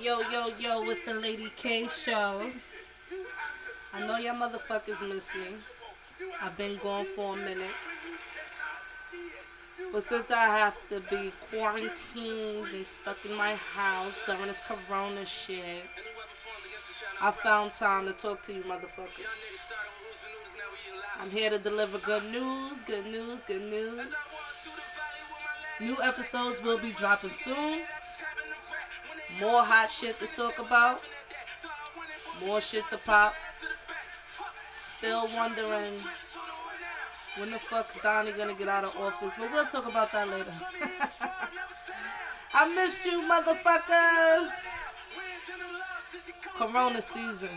Yo, yo, yo, it's the Lady K show. I know y'all motherfuckers miss me. I've been gone for a minute. But since I have to be quarantined and stuck in my house during this corona shit, I found time to talk to you motherfuckers. I'm here to deliver good news, good news, good news. New episodes will be dropping soon. More hot shit to talk about. More shit to pop. Still wondering when the fuck's Donnie gonna get out of office, but we'll talk about that later. I missed you, motherfuckers. Corona season.